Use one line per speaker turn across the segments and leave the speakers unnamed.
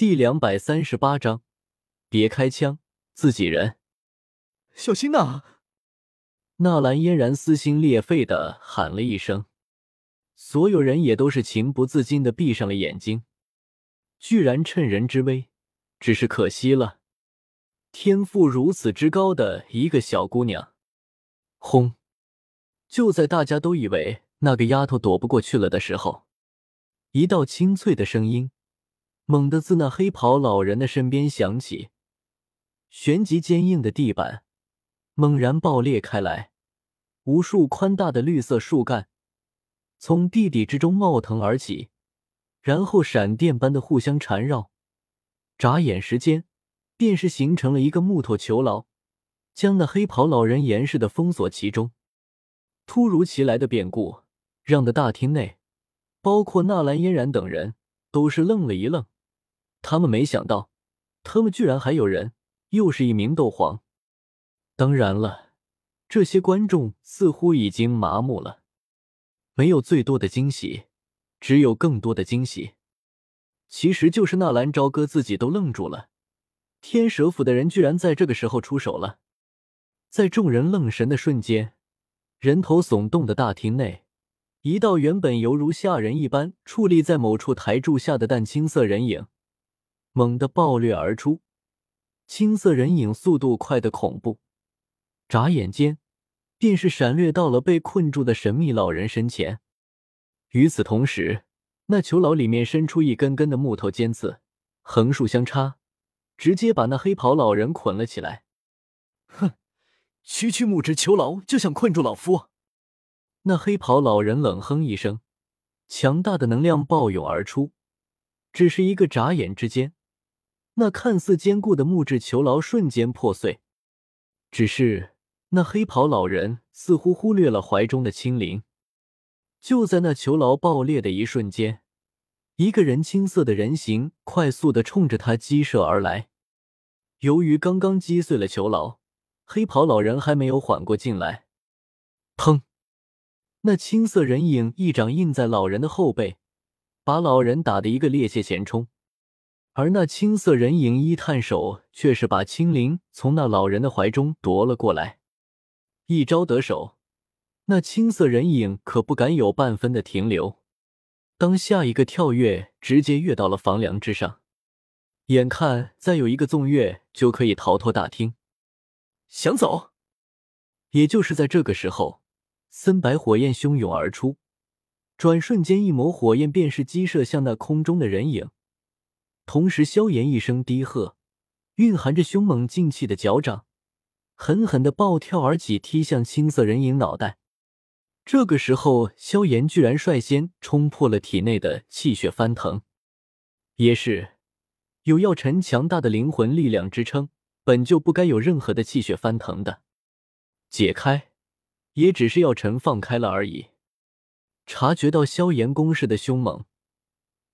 第两百三十八章，别开枪，自己人，
小心呐！
纳兰嫣然撕心裂肺的喊了一声，所有人也都是情不自禁的闭上了眼睛。居然趁人之危，只是可惜了，天赋如此之高的一个小姑娘。轰！就在大家都以为那个丫头躲不过去了的时候，一道清脆的声音。猛地自那黑袍老人的身边响起，旋即坚硬的地板猛然爆裂开来，无数宽大的绿色树干从地底之中冒腾而起，然后闪电般的互相缠绕，眨眼时间便是形成了一个木头囚牢，将那黑袍老人严实的封锁其中。突如其来的变故让得大厅内，包括纳兰嫣然等人都是愣了一愣。他们没想到，他们居然还有人，又是一名斗皇。当然了，这些观众似乎已经麻木了，没有最多的惊喜，只有更多的惊喜。其实就是纳兰朝歌自己都愣住了，天蛇府的人居然在这个时候出手了。在众人愣神的瞬间，人头耸动的大厅内，一道原本犹如下人一般矗立在某处台柱下的淡青色人影。猛地暴掠而出，青色人影速度快得恐怖，眨眼间便是闪掠到了被困住的神秘老人身前。与此同时，那囚牢里面伸出一根根的木头尖刺，横竖相插，直接把那黑袍老人捆了起来。
哼，区区木质囚牢就想困住老夫？
那黑袍老人冷哼一声，强大的能量暴涌而出，只是一个眨眼之间。那看似坚固的木质囚牢瞬间破碎，只是那黑袍老人似乎忽略了怀中的青灵。就在那囚牢爆裂的一瞬间，一个人青色的人形快速的冲着他击射而来。由于刚刚击碎了囚牢，黑袍老人还没有缓过劲来。砰！那青色人影一掌印在老人的后背，把老人打得一个趔趄前冲。而那青色人影一探手，却是把青灵从那老人的怀中夺了过来。一招得手，那青色人影可不敢有半分的停留。当下一个跳跃，直接跃到了房梁之上，眼看再有一个纵跃就可以逃脱大厅。
想走？
也就是在这个时候，森白火焰汹涌而出，转瞬间，一抹火焰便是击射向那空中的人影。同时，萧炎一声低喝，蕴含着凶猛劲气的脚掌狠狠的暴跳而起，踢向青色人影脑袋。这个时候，萧炎居然率先冲破了体内的气血翻腾。也是，有药尘强大的灵魂力量支撑，本就不该有任何的气血翻腾的。解开，也只是药尘放开了而已。察觉到萧炎攻势的凶猛，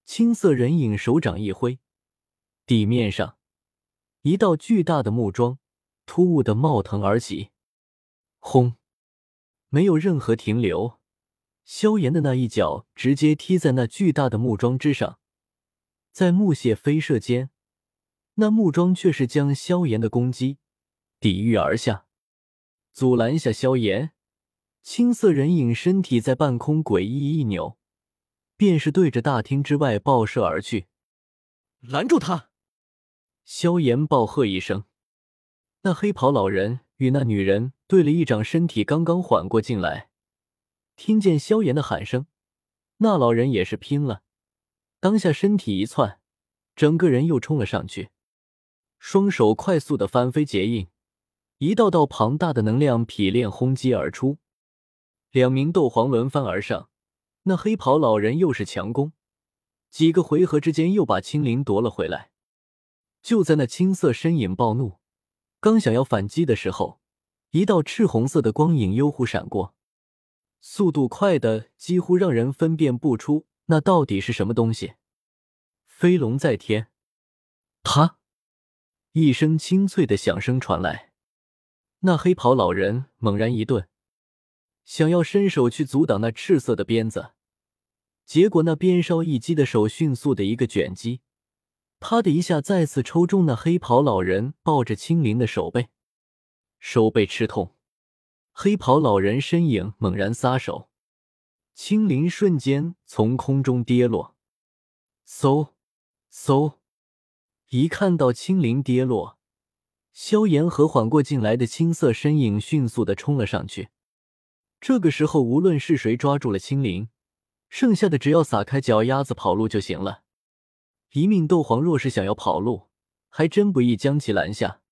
青色人影手掌一挥。地面上，一道巨大的木桩突兀的冒腾而起，轰！没有任何停留，萧炎的那一脚直接踢在那巨大的木桩之上，在木屑飞射间，那木桩却是将萧炎的攻击抵御而下，阻拦下萧炎。青色人影身体在半空诡异一扭，便是对着大厅之外爆射而去，
拦住他！
萧炎暴喝一声，那黑袍老人与那女人对了一掌，身体刚刚缓过劲来，听见萧炎的喊声，那老人也是拼了，当下身体一窜，整个人又冲了上去，双手快速的翻飞结印，一道道庞大的能量劈链轰击而出，两名斗皇轮番而上，那黑袍老人又是强攻，几个回合之间又把青灵夺了回来。就在那青色身影暴怒，刚想要反击的时候，一道赤红色的光影悠忽闪过，速度快的几乎让人分辨不出那到底是什么东西。飞龙在天，他一声清脆的响声传来，那黑袍老人猛然一顿，想要伸手去阻挡那赤色的鞭子，结果那鞭梢一击的手迅速的一个卷击。啪的一下，再次抽中那黑袍老人抱着青灵的手背，手背吃痛。黑袍老人身影猛然撒手，青灵瞬间从空中跌落。嗖，嗖！一看到青灵跌落，萧炎和缓过劲来的青色身影迅速的冲了上去。这个时候，无论是谁抓住了青灵，剩下的只要撒开脚丫子跑路就行了。一命斗皇若是想要跑路，还真不易将其拦下。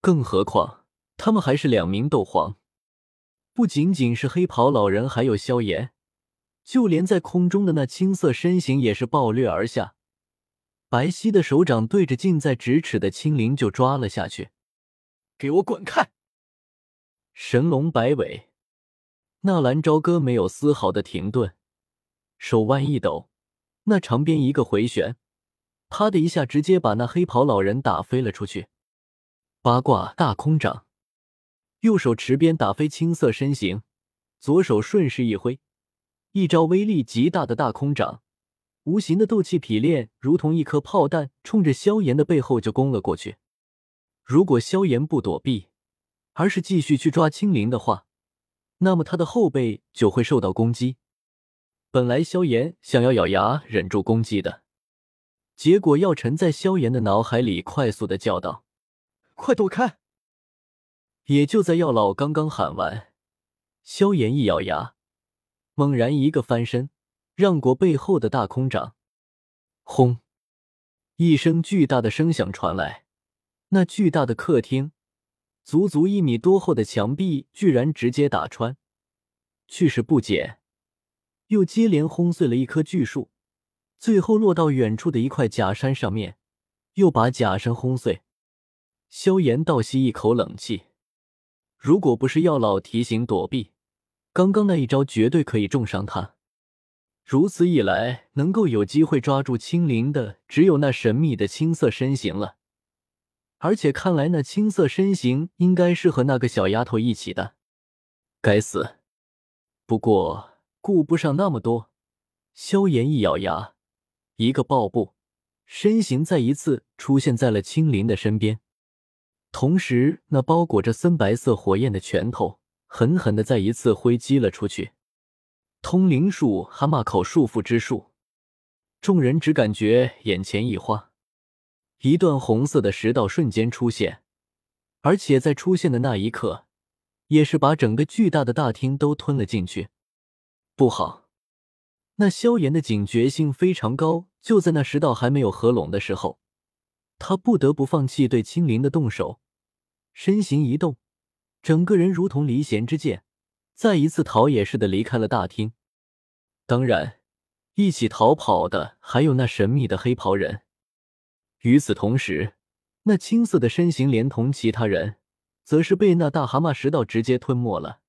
更何况他们还是两名斗皇，不仅仅是黑袍老人，还有萧炎，就连在空中的那青色身形也是暴掠而下，白皙的手掌对着近在咫尺的青灵就抓了下去。
给我滚开！
神龙摆尾，纳兰朝歌没有丝毫的停顿，手腕一抖，那长鞭一个回旋。啪的一下，直接把那黑袍老人打飞了出去。八卦大空掌，右手持鞭打飞青色身形，左手顺势一挥，一招威力极大的大空掌，无形的斗气匹练如同一颗炮弹，冲着萧炎的背后就攻了过去。如果萧炎不躲避，而是继续去抓青灵的话，那么他的后背就会受到攻击。本来萧炎想要咬牙忍住攻击的。结果，药尘在萧炎的脑海里快速的叫道：“
快躲开！”
也就在药老刚刚喊完，萧炎一咬牙，猛然一个翻身，让过背后的大空掌。轰！一声巨大的声响传来，那巨大的客厅，足足一米多厚的墙壁，居然直接打穿，去势不减，又接连轰碎了一棵巨树。最后落到远处的一块假山上面，又把假山轰碎。萧炎倒吸一口冷气，如果不是药老提醒躲避，刚刚那一招绝对可以重伤他。如此一来，能够有机会抓住青灵的，只有那神秘的青色身形了。而且看来那青色身形应该是和那个小丫头一起的。该死！不过顾不上那么多，萧炎一咬牙。一个抱步，身形再一次出现在了青灵的身边，同时那包裹着森白色火焰的拳头狠狠的再一次挥击了出去。通灵术蛤蟆口束缚之术，众人只感觉眼前一花，一段红色的石道瞬间出现，而且在出现的那一刻，也是把整个巨大的大厅都吞了进去。不好！那萧炎的警觉性非常高，就在那石道还没有合拢的时候，他不得不放弃对青灵的动手，身形一动，整个人如同离弦之箭，再一次逃也似的离开了大厅。当然，一起逃跑的还有那神秘的黑袍人。与此同时，那青色的身形连同其他人，则是被那大蛤蟆石道直接吞没了。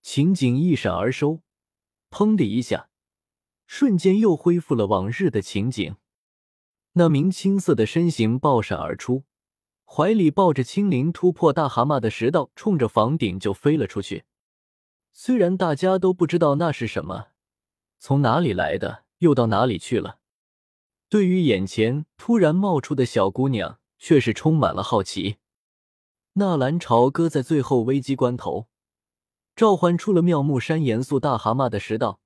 情景一闪而收，砰的一下。瞬间又恢复了往日的情景，那名青色的身形爆闪而出，怀里抱着青灵，突破大蛤蟆的石道，冲着房顶就飞了出去。虽然大家都不知道那是什么，从哪里来的，又到哪里去了，对于眼前突然冒出的小姑娘，却是充满了好奇。纳兰朝歌在最后危机关头，召唤出了妙木山严肃大蛤蟆的石道。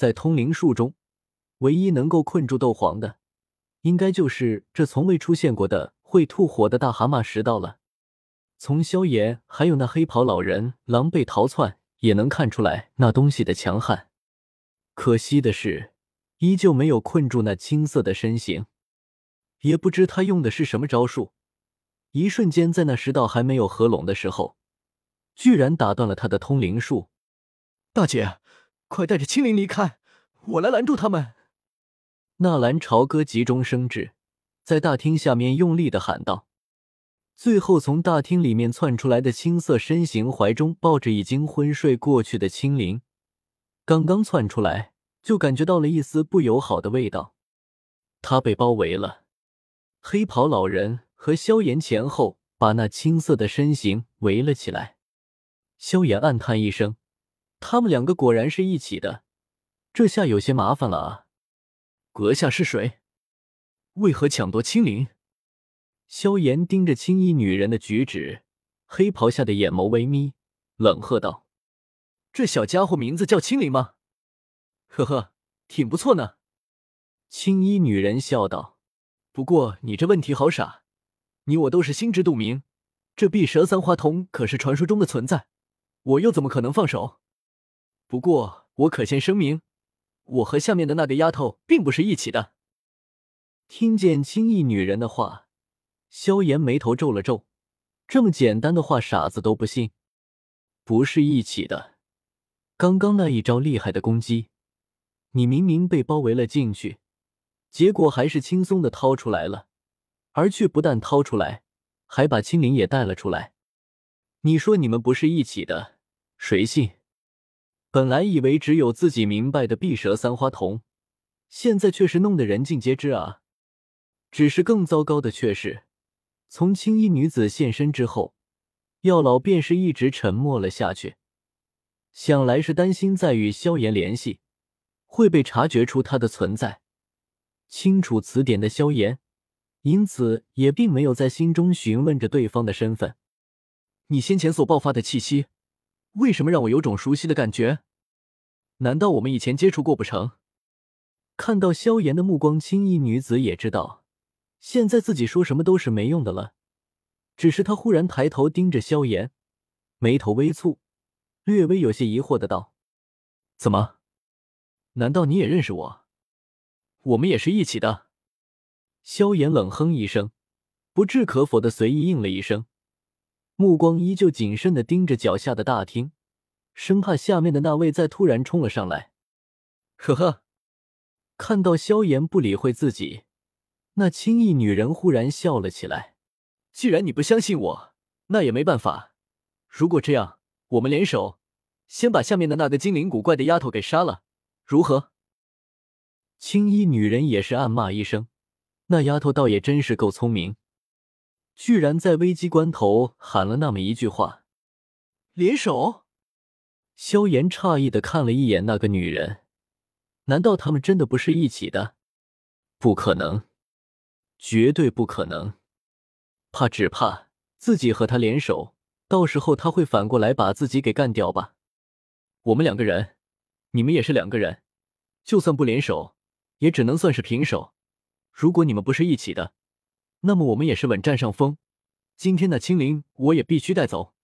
在通灵术中，唯一能够困住斗皇的，应该就是这从未出现过的会吐火的大蛤蟆石道了。从萧炎还有那黑袍老人狼狈逃窜，也能看出来那东西的强悍。可惜的是，依旧没有困住那青色的身形。也不知他用的是什么招数，一瞬间在那石道还没有合拢的时候，居然打断了他的通灵术。
大姐。快带着青灵离开，我来拦住他们！
纳兰朝歌急中生智，在大厅下面用力的喊道。最后，从大厅里面窜出来的青色身形，怀中抱着已经昏睡过去的青灵，刚刚窜出来，就感觉到了一丝不友好的味道。他被包围了，黑袍老人和萧炎前后把那青色的身形围了起来。萧炎暗叹一声。他们两个果然是一起的，这下有些麻烦了啊！
阁下是谁？为何抢夺青灵？
萧炎盯着青衣女人的举止，黑袍下的眼眸微眯，冷喝道：“
这小家伙名字叫青灵吗？呵呵，挺不错呢。”
青衣女人笑道：“
不过你这问题好傻，你我都是心知肚明，这碧蛇三花瞳可是传说中的存在，我又怎么可能放手？不过我可先声明，我和下面的那个丫头并不是一起的。”
听见青衣女人的话，萧炎眉头皱了皱。这么简单的话，傻子都不信。不是一起的。刚刚那一招厉害的攻击，你明明被包围了进去。结果还是轻松的掏出来了，而却不但掏出来，还把青灵也带了出来。你说你们不是一起的，谁信？本来以为只有自己明白的碧蛇三花瞳，现在却是弄得人尽皆知啊！只是更糟糕的却是，从青衣女子现身之后，药老便是一直沉默了下去。想来是担心再与萧炎联系，会被察觉出他的存在。清楚词典的萧炎，因此也并没有在心中询问着对方的身份。
你先前所爆发的气息，为什么让我有种熟悉的感觉？难道我们以前接触过不成？
看到萧炎的目光，青衣女子也知道，现在自己说什么都是没用的了。只是她忽然抬头盯着萧炎，眉头微蹙，略微有些疑惑的道：“
怎么？难道你也认识我？”我们也是一起的。
萧炎冷哼一声，不置可否的随意应了一声，目光依旧谨慎的盯着脚下的大厅，生怕下面的那位再突然冲了上来。
呵呵，
看到萧炎不理会自己，那青衣女人忽然笑了起来。
既然你不相信我，那也没办法。如果这样，我们联手，先把下面的那个精灵古怪的丫头给杀了，如何？
青衣女人也是暗骂一声：“那丫头倒也真是够聪明，居然在危机关头喊了那么一句话。”
联手？
萧炎诧异的看了一眼那个女人，难道他们真的不是一起的？不可能，绝对不可能！怕只怕自己和他联手，到时候他会反过来把自己给干掉吧？
我们两个人，你们也是两个人，就算不联手。也只能算是平手。如果你们不是一起的，那么我们也是稳占上风。今天的青灵我也必须带走。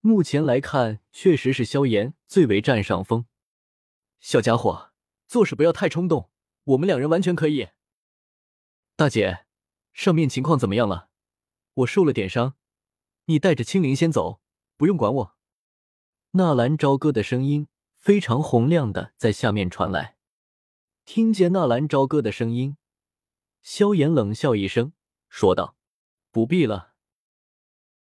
目前来看，确实是萧炎最为占上风。
小家伙，做事不要太冲动。我们两人完全可以。大姐，上面情况怎么样了？我受了点伤，你带着青灵先走，不用管我。
纳兰朝歌的声音非常洪亮的在下面传来。听见纳兰朝歌的声音，萧炎冷笑一声，说道：“
不必了。”